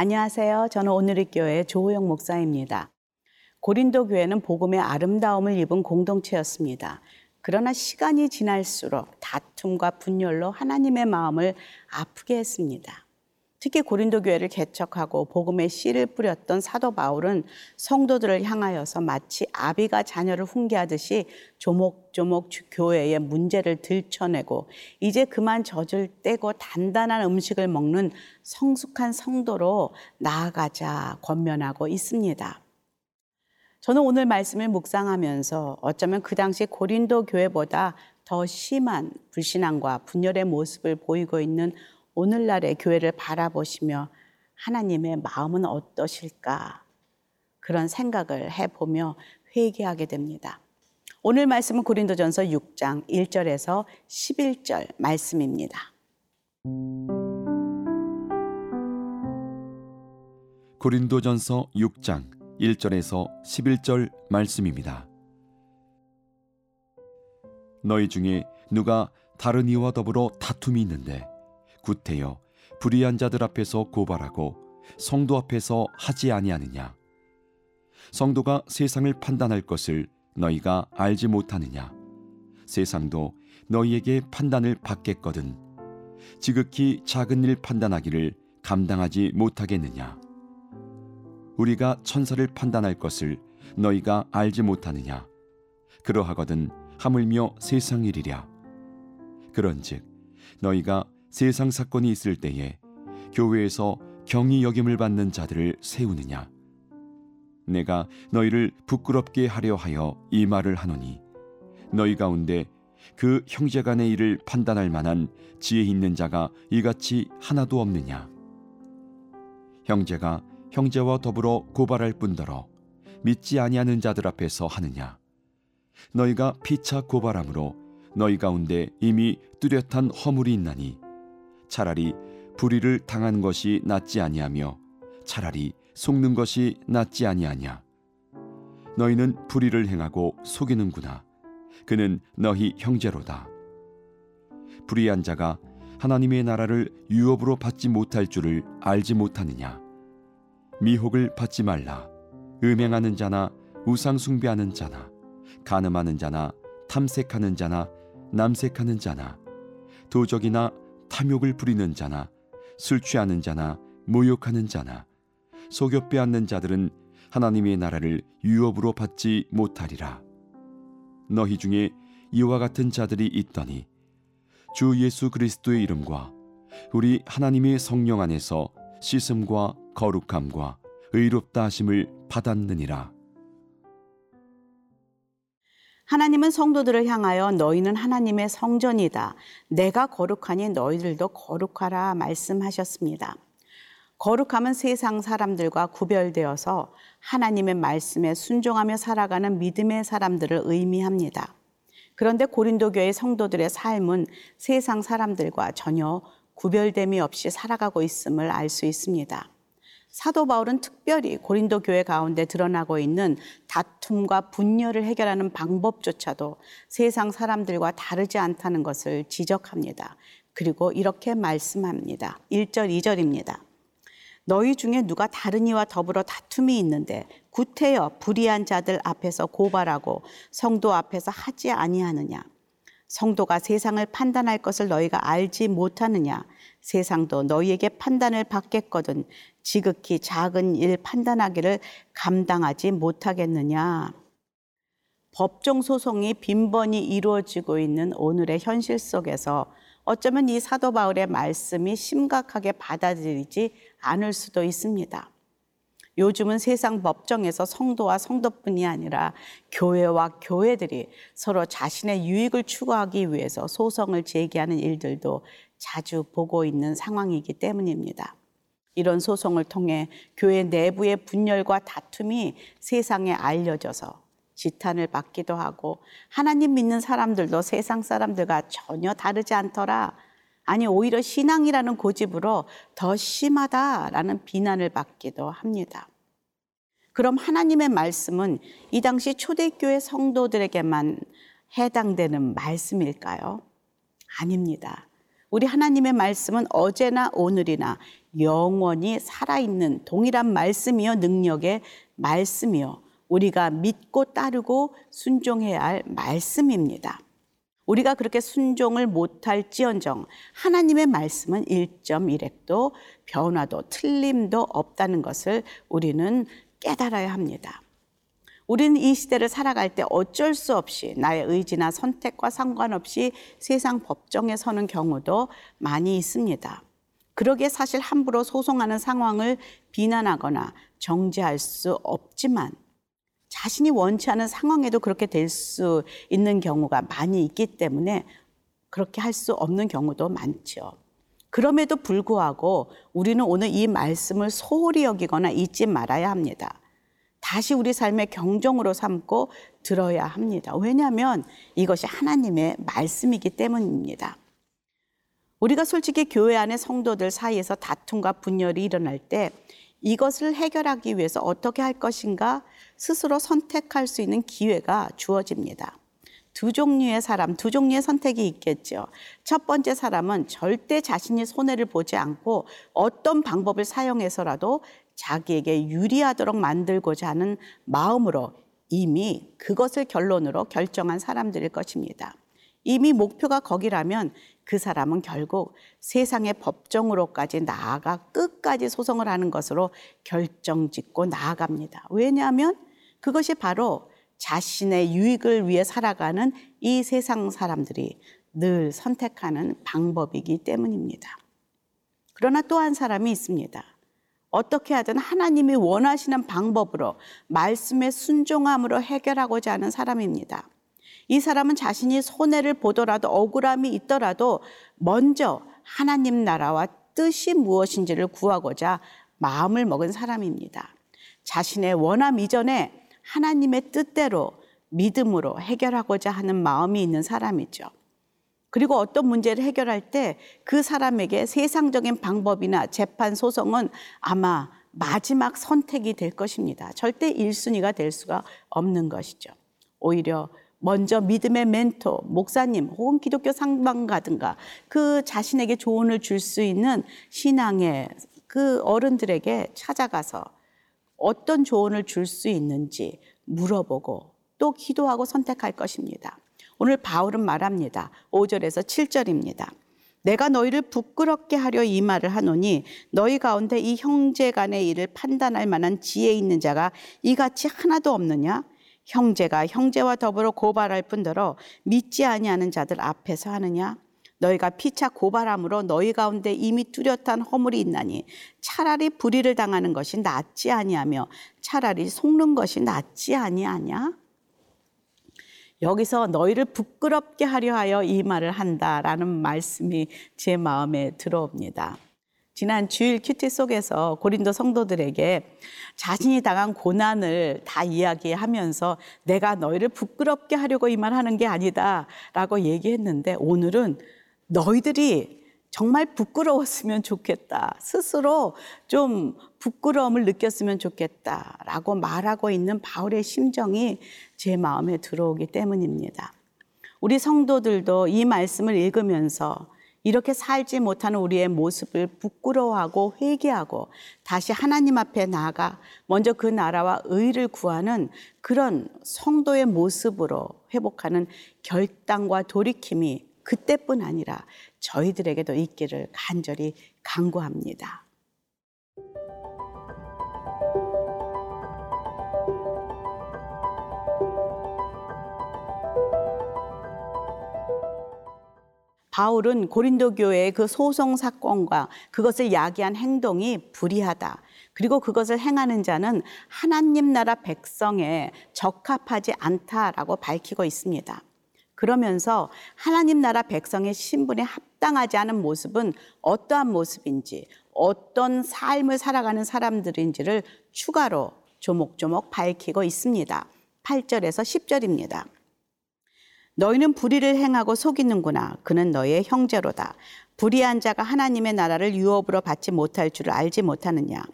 안녕하세요. 저는 오늘의 교회 조호영 목사입니다. 고린도 교회는 복음의 아름다움을 입은 공동체였습니다. 그러나 시간이 지날수록 다툼과 분열로 하나님의 마음을 아프게 했습니다. 특히 고린도 교회를 개척하고 복음의 씨를 뿌렸던 사도 바울은 성도들을 향하여서 마치 아비가 자녀를 훈계하듯이 조목조목 교회의 문제를 들춰내고 이제 그만 젖을 떼고 단단한 음식을 먹는 성숙한 성도로 나아가자 권면하고 있습니다. 저는 오늘 말씀을 묵상하면서 어쩌면 그 당시 고린도 교회보다 더 심한 불신앙과 분열의 모습을 보이고 있는 오늘날의 교회를 바라보시며 하나님의 마음은 어떠실까 그런 생각을 해보며 회개하게 됩니다. 오늘 말씀은 고린도전서 6장 1절에서 11절 말씀입니다. 고린도전서 6장 1절에서 11절 말씀입니다. 너희 중에 누가 다른 이와 더불어 다툼이 있는데 구태여 불의한 자들 앞에서 고발하고 성도 앞에서 하지 아니하느냐? 성도가 세상을 판단할 것을 너희가 알지 못하느냐? 세상도 너희에게 판단을 받겠거든 지극히 작은 일 판단하기를 감당하지 못하겠느냐? 우리가 천사를 판단할 것을 너희가 알지 못하느냐? 그러하거든 하물며 세상 일이랴. 그런즉 너희가 세상 사건이 있을 때에 교회에서 경이 여김을 받는 자들을 세우느냐? 내가 너희를 부끄럽게 하려 하여 이 말을 하노니 너희 가운데 그 형제 간의 일을 판단할 만한 지혜 있는 자가 이같이 하나도 없느냐? 형제가 형제와 더불어 고발할 뿐더러 믿지 아니하는 자들 앞에서 하느냐? 너희가 피차 고발함으로 너희 가운데 이미 뚜렷한 허물이 있나니 차라리 불의를 당한 것이 낫지 아니하며 차라리 속는 것이 낫지 아니하냐? 너희는 불의를 행하고 속이는구나. 그는 너희 형제로다. 불의한 자가 하나님의 나라를 유업으로 받지 못할 줄을 알지 못하느냐? 미혹을 받지 말라. 음행하는 자나 우상 숭배하는 자나 간음하는 자나 탐색하는 자나 남색하는 자나 도적이나 탐욕을 부리는 자나 술 취하는 자나 모욕하는 자나 속여 빼앗는 자들은 하나님의 나라를 유업으로 받지 못하리라. 너희 중에 이와 같은 자들이 있더니 주 예수 그리스도의 이름과 우리 하나님의 성령 안에서 씻음과 거룩함과 의롭다 하심을 받았느니라. 하나님은 성도들을 향하여 너희는 하나님의 성전이다. 내가 거룩하니 너희들도 거룩하라 말씀하셨습니다. 거룩함은 세상 사람들과 구별되어서 하나님의 말씀에 순종하며 살아가는 믿음의 사람들을 의미합니다. 그런데 고린도 교회 성도들의 삶은 세상 사람들과 전혀 구별됨이 없이 살아가고 있음을 알 수 있습니다. 사도 바울은 특별히 고린도 교회 가운데 드러나고 있는 다툼과 분열을 해결하는 방법조차도 세상 사람들과 다르지 않다는 것을 지적합니다. 그리고 이렇게 말씀합니다. 1절, 2절입니다. 너희 중에 누가 다른 이와 더불어 다툼이 있는데 구태여 불의한 자들 앞에서 고발하고 성도 앞에서 하지 아니하느냐. 성도가 세상을 판단할 것을 너희가 알지 못하느냐. 세상도 너희에게 판단을 받겠거든 지극히 작은 일 판단하기를 감당하지 못하겠느냐. 법정 소송이 빈번히 이루어지고 있는 오늘의 현실 속에서 어쩌면 이 사도 바울의 말씀이 심각하게 받아들이지 않을 수도 있습니다. 요즘은 세상 법정에서 성도와 성도뿐이 아니라 교회와 교회들이 서로 자신의 유익을 추구하기 위해서 소송을 제기하는 일들도 자주 보고 있는 상황이기 때문입니다. 이런 소송을 통해 교회 내부의 분열과 다툼이 세상에 알려져서 지탄을 받기도 하고 하나님 믿는 사람들도 세상 사람들과 전혀 다르지 않더라. 아니 오히려 신앙이라는 고집으로 더 심하다라는 비난을 받기도 합니다. 그럼 하나님의 말씀은 이 당시 초대교회 성도들에게만 해당되는 말씀일까요? 아닙니다. 우리 하나님의 말씀은 어제나 오늘이나 영원히 살아있는 동일한 말씀이요 능력의 말씀이요 우리가 믿고 따르고 순종해야 할 말씀입니다. 우리가 그렇게 순종을 못할지언정 하나님의 말씀은 1.1핵도 변화도 틀림도 없다는 것을 우리는 깨달아야 합니다. 우리는 이 시대를 살아갈 때 어쩔 수 없이 나의 의지나 선택과 상관없이 세상 법정에 서는 경우도 많이 있습니다. 그러기에 사실 함부로 소송하는 상황을 비난하거나 정죄할 수 없지만 자신이 원치 않은 상황에도 그렇게 될 수 있는 경우가 많이 있기 때문에 그렇게 할 수 없는 경우도 많죠. 그럼에도 불구하고 우리는 오늘 이 말씀을 소홀히 여기거나 잊지 말아야 합니다. 다시 우리 삶의 경종으로 삼고 들어야 합니다. 왜냐하면 이것이 하나님의 말씀이기 때문입니다. 우리가 솔직히 교회 안의 성도들 사이에서 다툼과 분열이 일어날 때 이것을 해결하기 위해서 어떻게 할 것인가 스스로 선택할 수 있는 기회가 주어집니다. 두 종류의 사람, 두 종류의 선택이 있겠죠. 첫 번째 사람은 절대 자신이 손해를 보지 않고 어떤 방법을 사용해서라도 자기에게 유리하도록 만들고자 하는 마음으로 이미 그것을 결론으로 결정한 사람들일 것입니다. 이미 목표가 거기라면 그 사람은 결국 세상의 법정으로까지 나아가 끝까지 소송을 하는 것으로 결정 짓고 나아갑니다. 왜냐하면 그것이 바로 자신의 유익을 위해 살아가는 이 세상 사람들이 늘 선택하는 방법이기 때문입니다. 그러나 또 한 사람이 있습니다. 어떻게 하든 하나님이 원하시는 방법으로 말씀에 순종함으로 해결하고자 하는 사람입니다. 이 사람은 자신이 손해를 보더라도 억울함이 있더라도 먼저 하나님 나라와 뜻이 무엇인지를 구하고자 마음을 먹은 사람입니다. 자신의 원함 이전에 하나님의 뜻대로 믿음으로 해결하고자 하는 마음이 있는 사람이죠. 그리고 어떤 문제를 해결할 때 그 사람에게 세상적인 방법이나 재판 소송은 아마 마지막 선택이 될 것입니다. 절대 1순위가 될 수가 없는 것이죠. 오히려 먼저 믿음의 멘토, 목사님 혹은 기독교 상방가든가 그 자신에게 조언을 줄 수 있는 신앙의 그 어른들에게 찾아가서 어떤 조언을 줄 수 있는지 물어보고 또 기도하고 선택할 것입니다. 오늘 바울은 말합니다. 5절에서 7절입니다. 내가 너희를 부끄럽게 하려 이 말을 하노니 너희 가운데 이 형제 간의 일을 판단할 만한 지혜 있는 자가 이같이 하나도 없느냐? 형제가 형제와 더불어 고발할 뿐더러 믿지 아니하는 자들 앞에서 하느냐? 너희가 피차 고발함으로 너희 가운데 이미 뚜렷한 허물이 있나니 차라리 불의를 당하는 것이 낫지 아니하며 차라리 속는 것이 낫지 아니하냐? 여기서 너희를 부끄럽게 하려 하여 이 말을 한다라는 말씀이 제 마음에 들어옵니다. 지난 주일 큐티 속에서 고린도 성도들에게 자신이 당한 고난을 다 이야기하면서 내가 너희를 부끄럽게 하려고 이 말 하는 게 아니다 라고 얘기했는데 오늘은 너희들이 정말 부끄러웠으면 좋겠다. 스스로 좀 부끄러움을 느꼈으면 좋겠다. 라고 말하고 있는 바울의 심정이 제 마음에 들어오기 때문입니다. 우리 성도들도 이 말씀을 읽으면서 이렇게 살지 못하는 우리의 모습을 부끄러워하고 회개하고 다시 하나님 앞에 나아가 먼저 그 나라와 의를 구하는 그런 성도의 모습으로 회복하는 결단과 돌이킴이 그때뿐 아니라 저희들에게도 있기를 간절히 간구합니다. 바울은 고린도 교회의 그 소송 사건과 그것을 야기한 행동이 불의하다. 그리고 그것을 행하는 자는 하나님 나라 백성에 적합하지 않다라고 밝히고 있습니다. 그러면서 하나님 나라 백성의 신분에 합당하지 않은 모습은 어떠한 모습인지, 어떤 삶을 살아가는 사람들인지를 추가로 조목조목 밝히고 있습니다. 8절에서 10절입니다. 너희는 불의를 행하고 속이는구나. 그는 너의 형제로다. 불의한 자가 하나님의 나라를 유업으로 받지 못할 줄을 알지 못하느냐.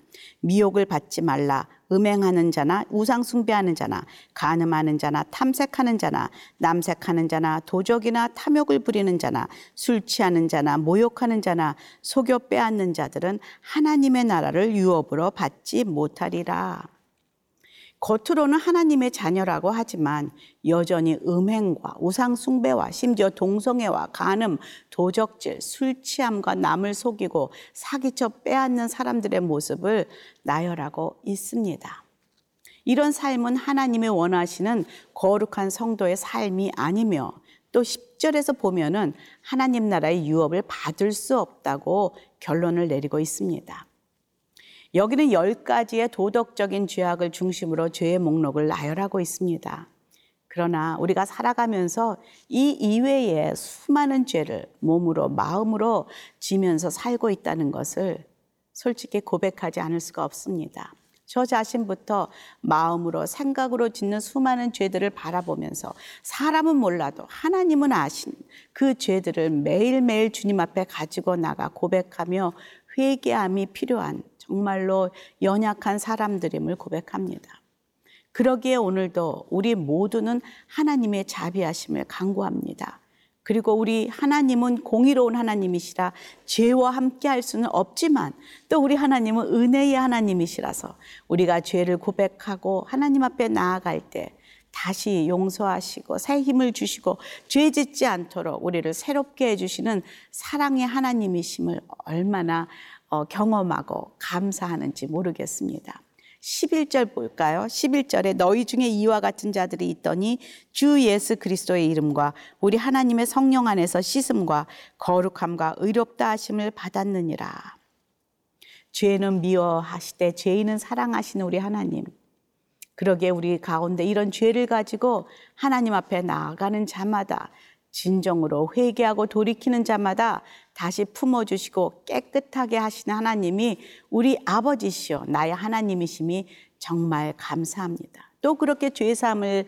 미혹을 받지 말라. 음행하는 자나 우상 숭배하는 자나 간음하는 자나 탐색하는 자나 남색하는 자나 도적이나 탐욕을 부리는 자나 술 취하는 자나 모욕하는 자나 속여 빼앗는 자들은 하나님의 나라를 유업으로 받지 못하리라. 겉으로는 하나님의 자녀라고 하지만 여전히 음행과 우상 숭배와 심지어 동성애와 간음, 도적질, 술 취함과 남을 속이고 사기쳐 빼앗는 사람들의 모습을 나열하고 있습니다. 이런 삶은 하나님의 원하시는 거룩한 성도의 삶이 아니며 또 10절에서 보면은 하나님 나라의 유업을 받을 수 없다고 결론을 내리고 있습니다. 여기는 열 가지의 도덕적인 죄악을 중심으로 죄의 목록을 나열하고 있습니다. 그러나 우리가 살아가면서 이 이외에 수많은 죄를 몸으로 마음으로 지면서 살고 있다는 것을 솔직히 고백하지 않을 수가 없습니다. 저 자신부터 마음으로 생각으로 짓는 수많은 죄들을 바라보면서 사람은 몰라도 하나님은 아신 그 죄들을 매일매일 주님 앞에 가지고 나가 고백하며 회개함이 필요한 정말로 연약한 사람들임을 고백합니다. 그러기에 오늘도 우리 모두는 하나님의 자비하심을 강구합니다. 그리고 우리 하나님은 공의로운 하나님이시라 죄와 함께 할 수는 없지만 또 우리 하나님은 은혜의 하나님이시라서 우리가 죄를 고백하고 하나님 앞에 나아갈 때 다시 용서하시고 새 힘을 주시고 죄 짓지 않도록 우리를 새롭게 해주시는 사랑의 하나님이심을 얼마나 어, 경험하고 감사하는지 모르겠습니다. 11절 볼까요? 11절에 너희 중에 이와 같은 자들이 있더니 주 예수 그리스도의 이름과 우리 하나님의 성령 안에서 씻음과 거룩함과 의롭다 하심을 받았느니라. 죄는 미워하시되 죄인은 사랑하시는 우리 하나님. 그러게 우리 가운데 이런 죄를 가지고 하나님 앞에 나아가는 자마다 진정으로 회개하고 돌이키는 자마다 다시 품어주시고 깨끗하게 하시는 하나님이 우리 아버지시요 나의 하나님이심이 정말 감사합니다. 또 그렇게 죄사함을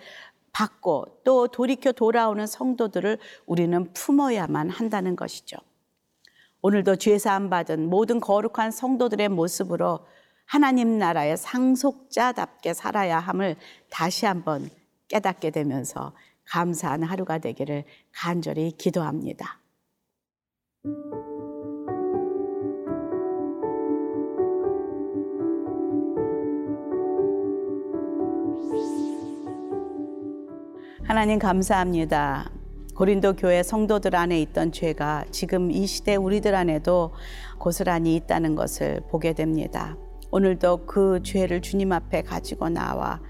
받고 또 돌이켜 돌아오는 성도들을 우리는 품어야만 한다는 것이죠. 오늘도 죄사함 받은 모든 거룩한 성도들의 모습으로 하나님 나라의 상속자답게 살아야 함을 다시 한번 깨닫게 되면서 감사한 하루가 되기를 간절히 기도합니다. 하나님 감사합니다. 고린도 교회 성도들 안에 있던 죄가 지금 이 시대 우리들 안에도 고스란히 있다는 것을 보게 됩니다. 오늘도 그 죄를 주님 앞에 가지고 나와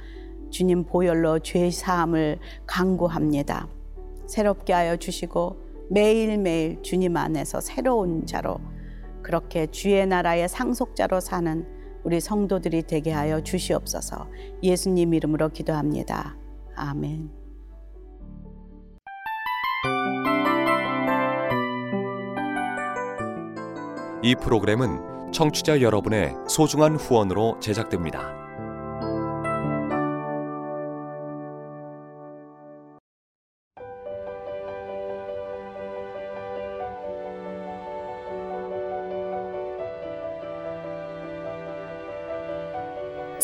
주님 보혈로 죄 사함을 강구합니다. 새롭게 하여 주시고 매일매일 주님 안에서 새로운 자로 그렇게 주의 나라의 상속자로 사는 우리 성도들이 되게 하여 주시옵소서. 예수님 이름으로 기도합니다. 아멘. 이 프로그램은 청취자 여러분의 소중한 후원으로 제작됩니다.